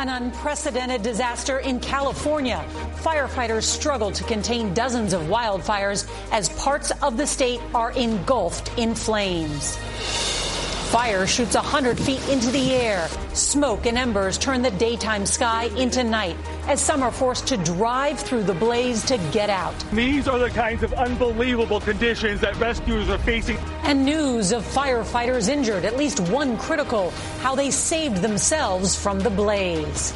An unprecedented disaster in California. Firefighters struggle to contain dozens of wildfires as parts of the state are engulfed in flames. Fire shoots 100 feet into the air. Smoke and embers turn the daytime sky into night as some are forced to drive through the blaze to get out. These are the kinds of unbelievable conditions that rescuers are facing. And news of firefighters injured, at least one critical, how they saved themselves from the blaze.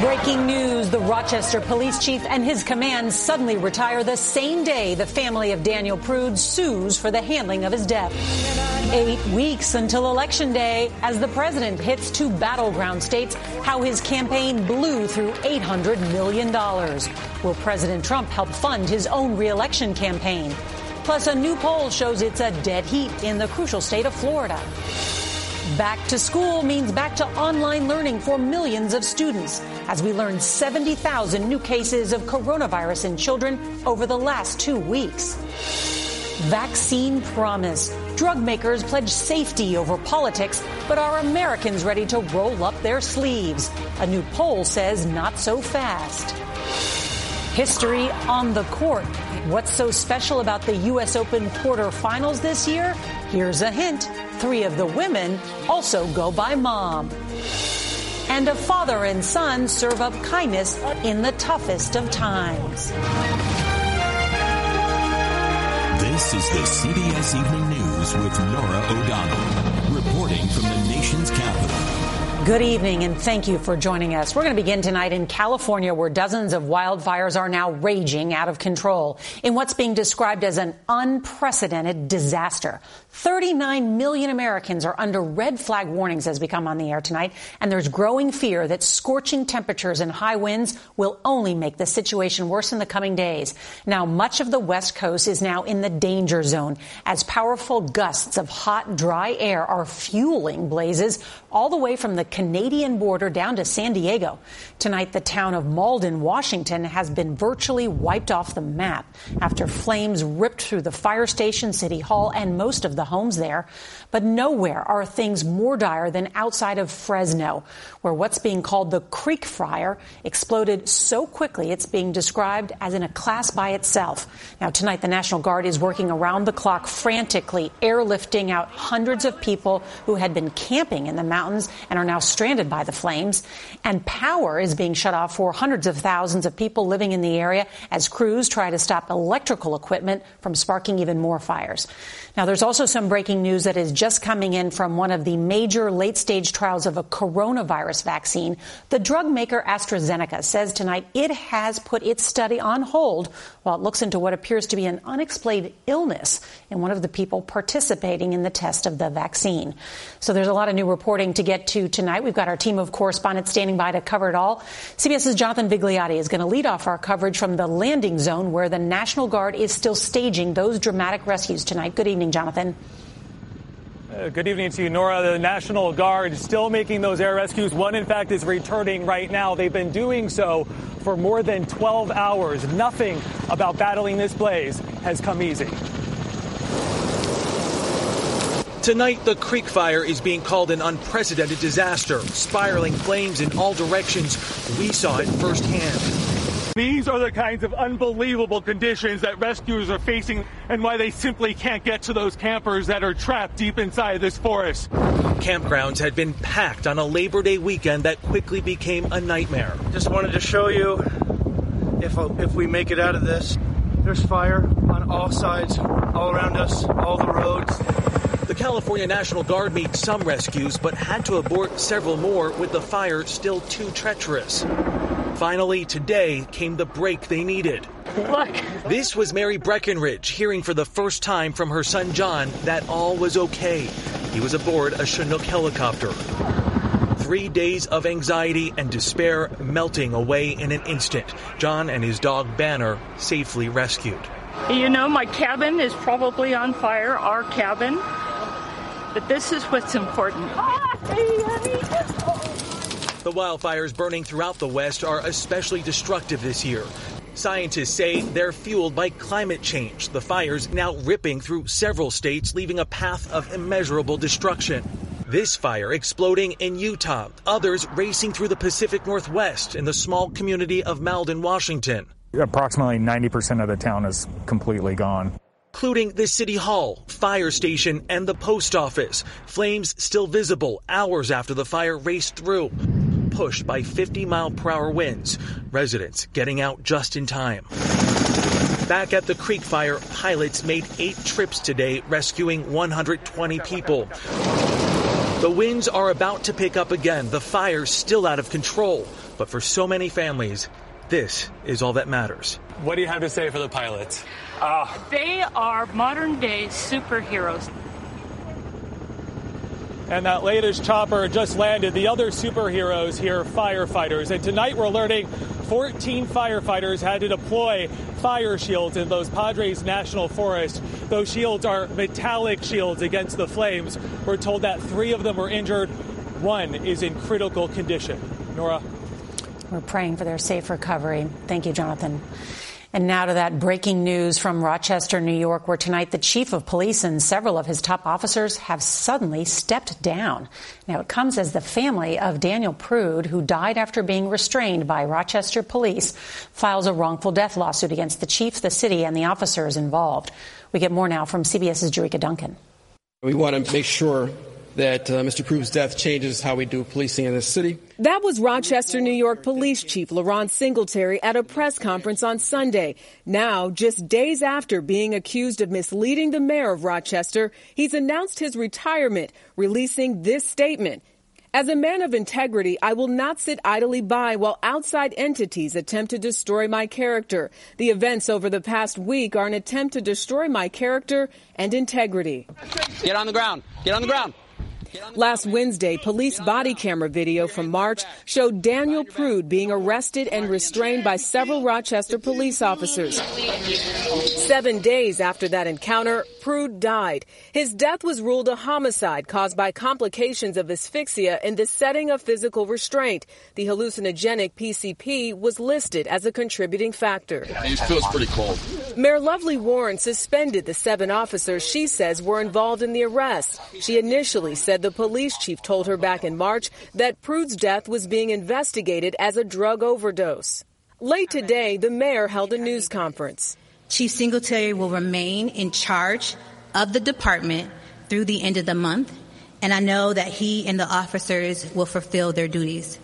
Breaking news the Rochester police chief and his command suddenly retire the same day the family of Daniel Prude sues for the handling of his death. Eight weeks until Election Day, as the president hits two battleground states, how his campaign blew through $800 million. Will President Trump help fund his own reelection campaign? Plus, a new poll shows it's a dead heat in the crucial state of Florida. Back to school means back to online learning for millions of students as we learn 70,000 new cases of coronavirus in children over the last two weeks. Vaccine promise. Drug makers pledge safety over politics, but are Americans ready to roll up their sleeves? A new poll says not so fast. History on the court. What's so special about the U.S. Open quarterfinals this year? Here's a hint. Three of the women also go by mom. And a father and son serve up kindness in the toughest of times. This is the CBS Evening News with Norah O'Donnell, reporting from the nation's capital. Good evening and thank you for joining us. We're going to begin tonight in California where dozens of wildfires are now raging out of control in what's being described as an unprecedented disaster. 39 million Americans are under red flag warnings as we come on the air tonight, and there's growing fear that scorching temperatures and high winds will only make the situation worse in the coming days. Now, much of the West Coast is now in the danger zone as powerful gusts of hot, dry air are fueling blazes all the way from the Canadian border down to San Diego. Tonight, the town of Malden, Washington has been virtually wiped off the map after flames ripped through the fire station, City Hall, and most of the homes there. But nowhere are things more dire than outside of Fresno, where what's being called the Creek Fire exploded so quickly it's being described as in a class by itself. Now, tonight, the National Guard is working around the clock frantically airlifting out hundreds of people who had been camping in the mountains and are now stranded by the flames, and power is being shut off for hundreds of thousands of people living in the area as crews try to stop electrical equipment from sparking even more fires. Now, there's also some breaking news that is just coming in from one of the major late stage trials of a coronavirus vaccine. The drug maker AstraZeneca says tonight it has put its study on hold while it looks into what appears to be an unexplained illness in one of the people participating in the test of the vaccine. So there's a lot of new reporting to get to tonight. We've got our team of correspondents standing by to cover it all. CBS's Jonathan Vigliotti is going to lead off our coverage from the landing zone where the National Guard is still staging those dramatic rescues tonight. Good evening, Jonathan. Uh, good evening to you, Norah. The National Guard is still making those air rescues. One, in fact, is returning right now. They've been doing so for more than 12 hours. Nothing about battling this blaze has come easy. Tonight, the Creek Fire is being called an unprecedented disaster, spiraling flames in all directions. We saw it firsthand. These are the kinds of unbelievable conditions that rescuers are facing and why they simply can't get to those campers that are trapped deep inside this forest. Campgrounds had been packed on a Labor Day weekend that quickly became a nightmare. Just wanted to show you if, if we make it out of this. There's fire on all sides, all around us, all the roads. The California National Guard made some rescues, but had to abort several more with the fire still too treacherous. Finally, today came the break they needed. Look. This was Mary Breckenridge hearing for the first time from her son John that all was okay. He was aboard a Chinook helicopter. Three days of anxiety and despair melting away in an instant. John and his dog Banner safely rescued. You know, my cabin is probably on fire, our cabin. But this is what's important. The wildfires burning throughout the West are especially destructive this year. Scientists say they're fueled by climate change. The fires now ripping through several states, leaving a path of immeasurable destruction. This fire exploding in Utah, others racing through the Pacific Northwest in the small community of Malden, Washington. Approximately 90% of the town is completely gone including the city hall, fire station, and the post office. Flames still visible hours after the fire raced through. Pushed by 50 mile per hour winds, residents getting out just in time. Back at the Creek Fire, pilots made eight trips today, rescuing 120 people. The winds are about to pick up again. The fire's still out of control. But for so many families, this is all that matters. What do you have to say for the pilots? Uh, they are modern day superheroes. And that latest chopper just landed. The other superheroes here, are firefighters. And tonight we're learning 14 firefighters had to deploy fire shields in Los Padres National Forest. Those shields are metallic shields against the flames. We're told that three of them were injured. One is in critical condition. Norah? We're praying for their safe recovery. Thank you, Jonathan. And now to that breaking news from Rochester, New York, where tonight the chief of police and several of his top officers have suddenly stepped down. Now it comes as the family of Daniel Prude, who died after being restrained by Rochester police, files a wrongful death lawsuit against the chief, the city, and the officers involved. We get more now from CBS's Jericka Duncan. We want to make sure that uh, Mr. Prude's death changes how we do policing in this city. That was Rochester, New York Police Chief La'Ron Singletary at a press conference on Sunday. Now, just days after being accused of misleading the mayor of Rochester, he's announced his retirement, releasing this statement. As a man of integrity, I will not sit idly by while outside entities attempt to destroy my character. The events over the past week are an attempt to destroy my character and integrity. Get on the ground. Get on the ground. Last Wednesday, police body camera video from March showed Daniel Prude being arrested and restrained by several Rochester police officers. Seven days after that encounter, Prude died. His death was ruled a homicide caused by complications of asphyxia in the setting of physical restraint. The hallucinogenic PCP was listed as a contributing factor. He feels pretty cold. Mayor Lovely Warren suspended the seven officers she says were involved in the arrest. She initially said the police chief told her back in March that Prude's death was being investigated as a drug overdose. Late today, the mayor held a news conference. Chief Singletary will remain in charge of the department through the end of the month. and I know that he and the officers will fulfill their duties.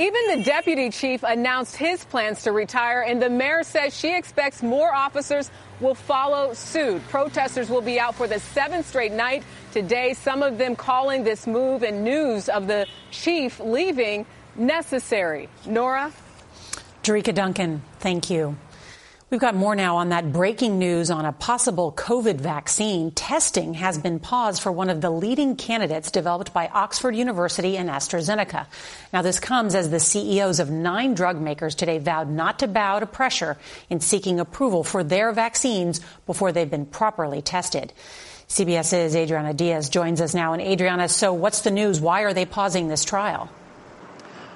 Even the deputy chief announced his plans to retire, and the mayor says she expects more officers will follow suit. Protesters will be out for the seventh straight night today, some of them calling this move and news of the chief leaving necessary. Norah? Jericka Duncan, thank you. We've got more now on that breaking news on a possible COVID vaccine. Testing has been paused for one of the leading candidates developed by Oxford University and AstraZeneca. Now, this comes as the CEOs of nine drug makers today vowed not to bow to pressure in seeking approval for their vaccines before they've been properly tested. CBS's Adriana Diaz joins us now. And Adriana, so what's the news? Why are they pausing this trial?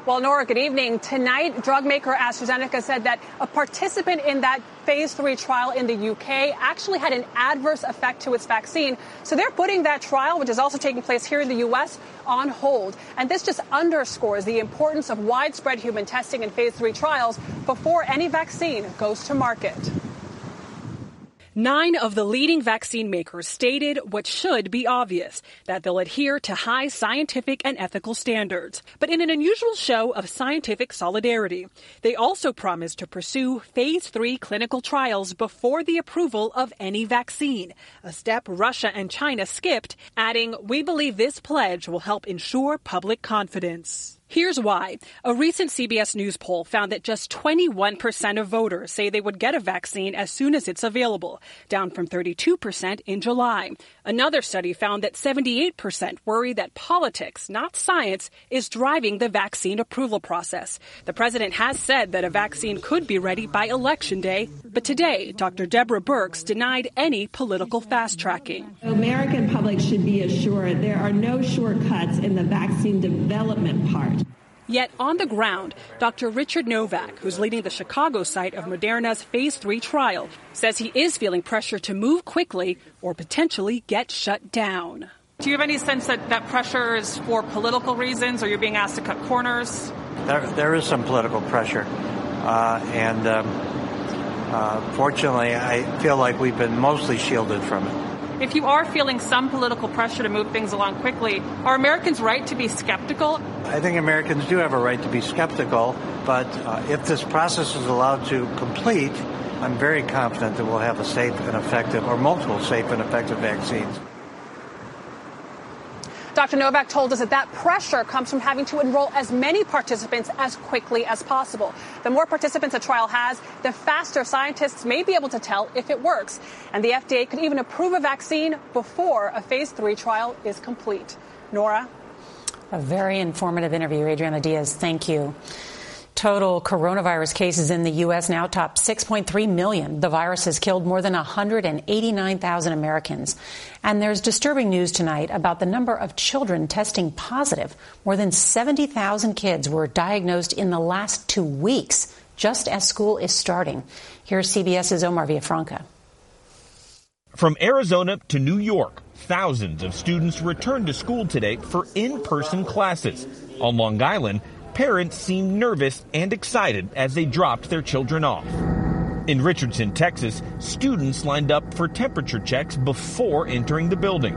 Well, Norah, good evening. Tonight, drug maker AstraZeneca said that a participant in that phase three trial in the UK actually had an adverse effect to its vaccine. So they're putting that trial, which is also taking place here in the U.S., on hold. And this just underscores the importance of widespread human testing in phase three trials before any vaccine goes to market. Nine of the leading vaccine makers stated what should be obvious that they'll adhere to high scientific and ethical standards. But in an unusual show of scientific solidarity, they also promised to pursue phase three clinical trials before the approval of any vaccine, a step Russia and China skipped, adding, We believe this pledge will help ensure public confidence. Here's why. A recent CBS News poll found that just 21% of voters say they would get a vaccine as soon as it's available, down from 32% in July. Another study found that 78% worry that politics, not science, is driving the vaccine approval process. The president has said that a vaccine could be ready by election day, but today, Dr. Deborah Birx denied any political fast tracking. The American public should be assured there are no shortcuts in the vaccine development part. Yet on the ground, Dr. Richard Novak, who's leading the Chicago site of Moderna's phase three trial, says he is feeling pressure to move quickly or potentially get shut down. Do you have any sense that that pressure is for political reasons or you're being asked to cut corners? There, there is some political pressure. Uh, and um, uh, fortunately, I feel like we've been mostly shielded from it. If you are feeling some political pressure to move things along quickly, are Americans right to be skeptical? I think Americans do have a right to be skeptical, but uh, if this process is allowed to complete, I'm very confident that we'll have a safe and effective, or multiple safe and effective vaccines. Dr. Novak told us that that pressure comes from having to enroll as many participants as quickly as possible. The more participants a trial has, the faster scientists may be able to tell if it works. And the FDA could even approve a vaccine before a phase three trial is complete. Norah? A very informative interview, Adriana Diaz. Thank you. Total coronavirus cases in the U.S. now top 6.3 million. The virus has killed more than 189,000 Americans. And there's disturbing news tonight about the number of children testing positive. More than 70,000 kids were diagnosed in the last two weeks, just as school is starting. Here's CBS's Omar Villafranca. From Arizona to New York, thousands of students returned to school today for in person classes. On Long Island, parents seemed nervous and excited as they dropped their children off. In Richardson, Texas, students lined up for temperature checks before entering the building.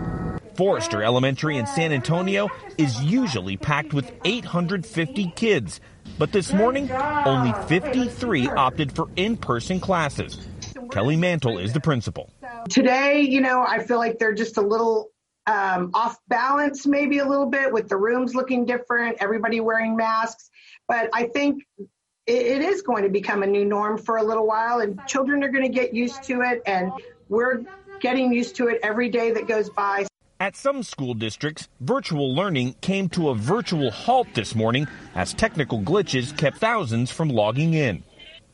Forrester Elementary in San Antonio is usually packed with 850 kids, but this morning, only 53 opted for in person classes. Kelly Mantle is the principal. Today, you know, I feel like they're just a little um, off balance maybe a little bit with the rooms looking different, everybody wearing masks. But I think it, it is going to become a new norm for a little while, and children are going to get used to it, and we're getting used to it every day that goes by. At some school districts, virtual learning came to a virtual halt this morning as technical glitches kept thousands from logging in.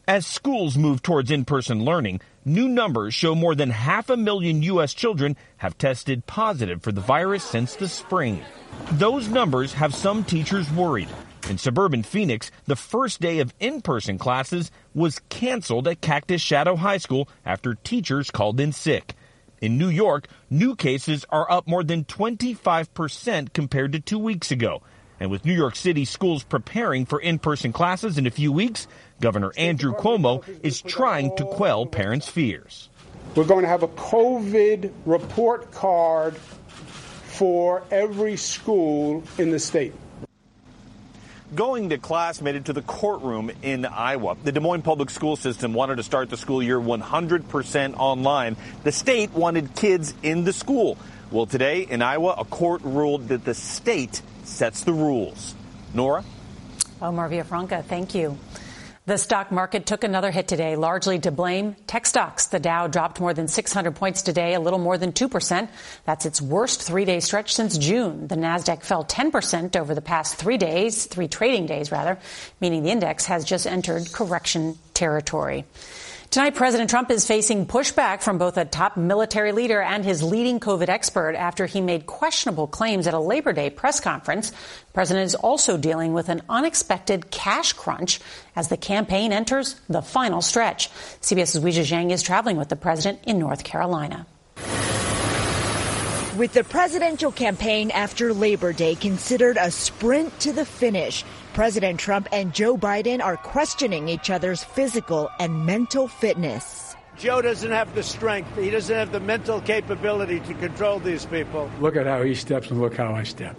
As schools move towards in person learning, new numbers show more than half a million U.S. children have tested positive for the virus since the spring. Those numbers have some teachers worried. In suburban Phoenix, the first day of in person classes was canceled at Cactus Shadow High School after teachers called in sick. In New York, new cases are up more than 25% compared to two weeks ago. And with New York City schools preparing for in person classes in a few weeks, Governor Andrew Cuomo is trying to quell parents' fears. We're going to have a COVID report card for every school in the state. Going to class made it to the courtroom in Iowa. The Des Moines public school system wanted to start the school year 100% online. The state wanted kids in the school. Well, today in Iowa, a court ruled that the state sets the rules. Norah? Omar Villafranca, thank you. The stock market took another hit today, largely to blame tech stocks. The Dow dropped more than 600 points today, a little more than 2%. That's its worst three day stretch since June. The NASDAQ fell 10% over the past three days, three trading days rather, meaning the index has just entered correction territory. Tonight, President Trump is facing pushback from both a top military leader and his leading COVID expert after he made questionable claims at a Labor Day press conference. The president is also dealing with an unexpected cash crunch as the campaign enters the final stretch. CBS's Weijia Jiang is traveling with the president in North Carolina. With the presidential campaign after Labor Day considered a sprint to the finish, President Trump and Joe Biden are questioning each other's physical and mental fitness. Joe doesn't have the strength. He doesn't have the mental capability to control these people. Look at how he steps and look how I step.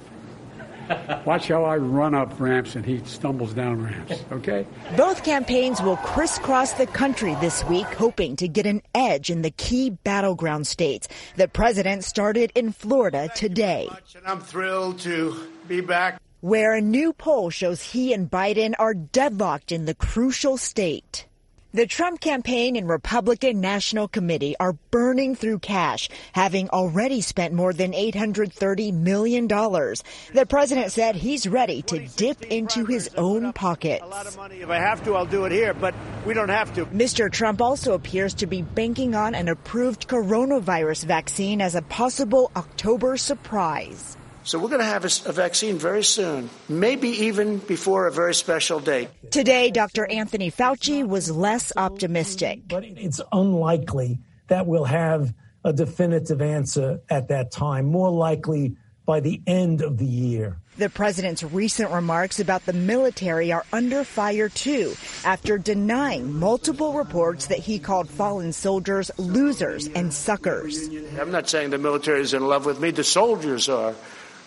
Watch how I run up ramps and he stumbles down ramps, okay? Both campaigns will crisscross the country this week, hoping to get an edge in the key battleground states. The president started in Florida today. And I'm thrilled to be back where a new poll shows he and Biden are deadlocked in the crucial state. The Trump campaign and Republican National Committee are burning through cash, having already spent more than $830 million. The president said he's ready to dip into his own pockets. A lot of money. If I have to, I'll do it here, but we don't have to. Mr. Trump also appears to be banking on an approved coronavirus vaccine as a possible October surprise. So we're going to have a, a, vaccine very soon, maybe even before a very special date. Today, Dr. Anthony Fauci was less optimistic. But it's unlikely that we'll have a definitive answer at that time, more likely by the end of the year. The president's recent remarks about the military are under fire too, after denying multiple reports that he called fallen soldiers losers and suckers. I'm not saying the military is in love with me, the soldiers are.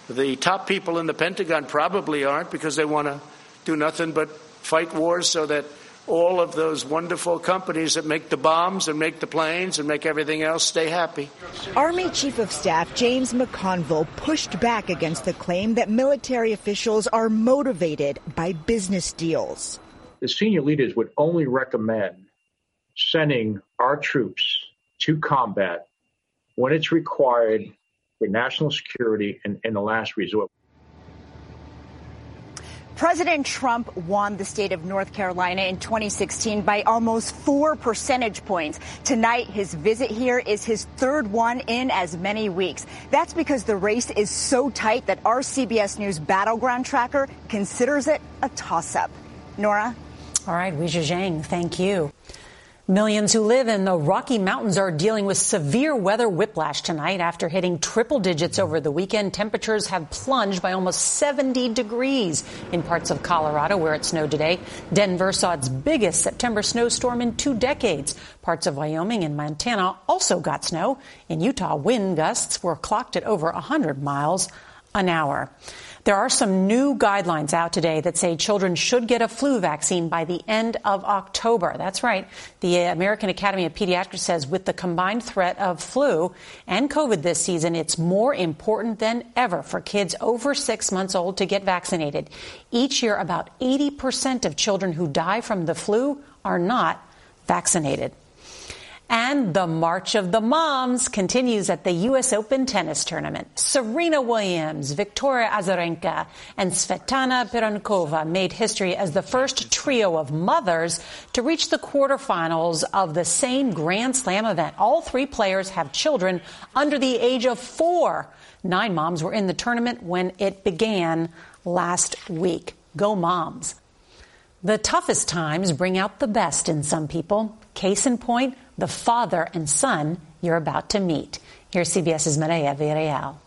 The top people in the Pentagon probably aren't because they want to do nothing but fight wars so that all of those wonderful companies that make the bombs and make the planes and make everything else stay happy. Army Chief of Staff James McConville pushed back against the claim that military officials are motivated by business deals. The senior leaders would only recommend sending our troops to combat when it's required for national security and in the last resort. President Trump won the state of North Carolina in 2016 by almost four percentage points. Tonight, his visit here is his third one in as many weeks. That's because the race is so tight that our CBS News battleground tracker considers it a toss up. Norah? All right, Weijia Jiang, thank you. Millions who live in the Rocky Mountains are dealing with severe weather whiplash tonight after hitting triple digits over the weekend. Temperatures have plunged by almost 70 degrees in parts of Colorado where it snowed today. Denver saw its biggest September snowstorm in two decades. Parts of Wyoming and Montana also got snow. In Utah, wind gusts were clocked at over 100 miles an hour. There are some new guidelines out today that say children should get a flu vaccine by the end of October. That's right. The American Academy of Pediatrics says with the combined threat of flu and COVID this season, it's more important than ever for kids over six months old to get vaccinated. Each year, about 80% of children who die from the flu are not vaccinated. And the March of the Moms continues at the U.S. Open tennis tournament. Serena Williams, Victoria Azarenka, and Svetlana Pironkova made history as the first trio of mothers to reach the quarterfinals of the same Grand Slam event. All three players have children under the age of four. Nine moms were in the tournament when it began last week. Go moms. The toughest times bring out the best in some people. Case in point, the father and son you're about to meet. Here's CBS's Mireya Villarreal.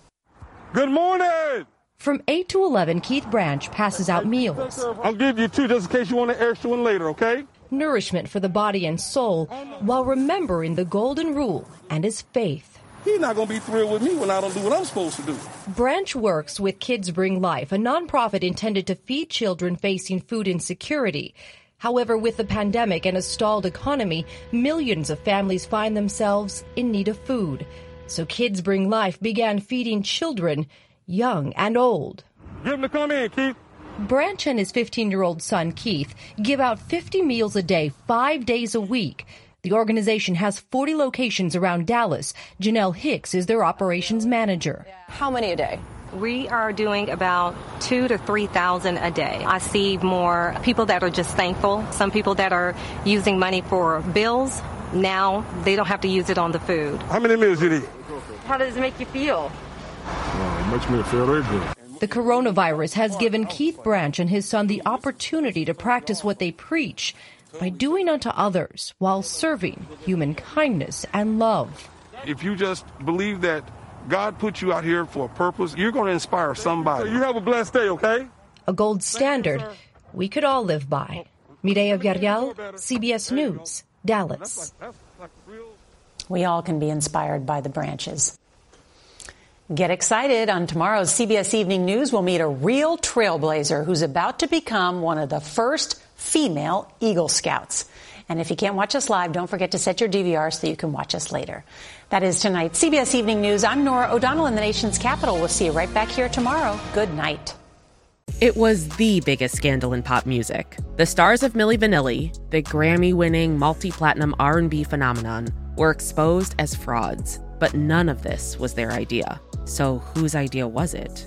Good morning! From 8 to 11, Keith Branch passes out meals. I'll give you two just in case you want an extra one later, okay? Nourishment for the body and soul while remembering the golden rule and his faith. He's not going to be thrilled with me when I don't do what I'm supposed to do. Branch works with Kids Bring Life, a nonprofit intended to feed children facing food insecurity. However, with the pandemic and a stalled economy, millions of families find themselves in need of food. So Kids Bring Life began feeding children, young and old. Give him to come in, Keith. Branch and his 15 year old son, Keith, give out 50 meals a day, five days a week. The organization has 40 locations around Dallas. Janelle Hicks is their operations manager. How many a day? We are doing about two to 3,000 a day. I see more people that are just thankful, some people that are using money for bills. Now they don't have to use it on the food. How many meals you eat? How does it make you feel? Oh, makes me feel very good. The coronavirus has given Keith Branch and his son the opportunity to practice what they preach by doing unto others while serving human kindness and love. If you just believe that God put you out here for a purpose, you're going to inspire somebody. You have a blessed day, okay? A gold standard we could all live by. Mireya Villarreal, CBS News, Dallas. We all can be inspired by the branches. Get excited. On tomorrow's CBS Evening News, we'll meet a real trailblazer who's about to become one of the first female Eagle Scouts. And if you can't watch us live, don't forget to set your DVR so you can watch us later. That is tonight. CBS Evening News. I'm Norah O'Donnell in the nation's capital. We'll see you right back here tomorrow. Good night. It was the biggest scandal in pop music. The stars of Milli Vanilli, the Grammy-winning multi-platinum R&B phenomenon, were exposed as frauds. But none of this was their idea. So whose idea was it?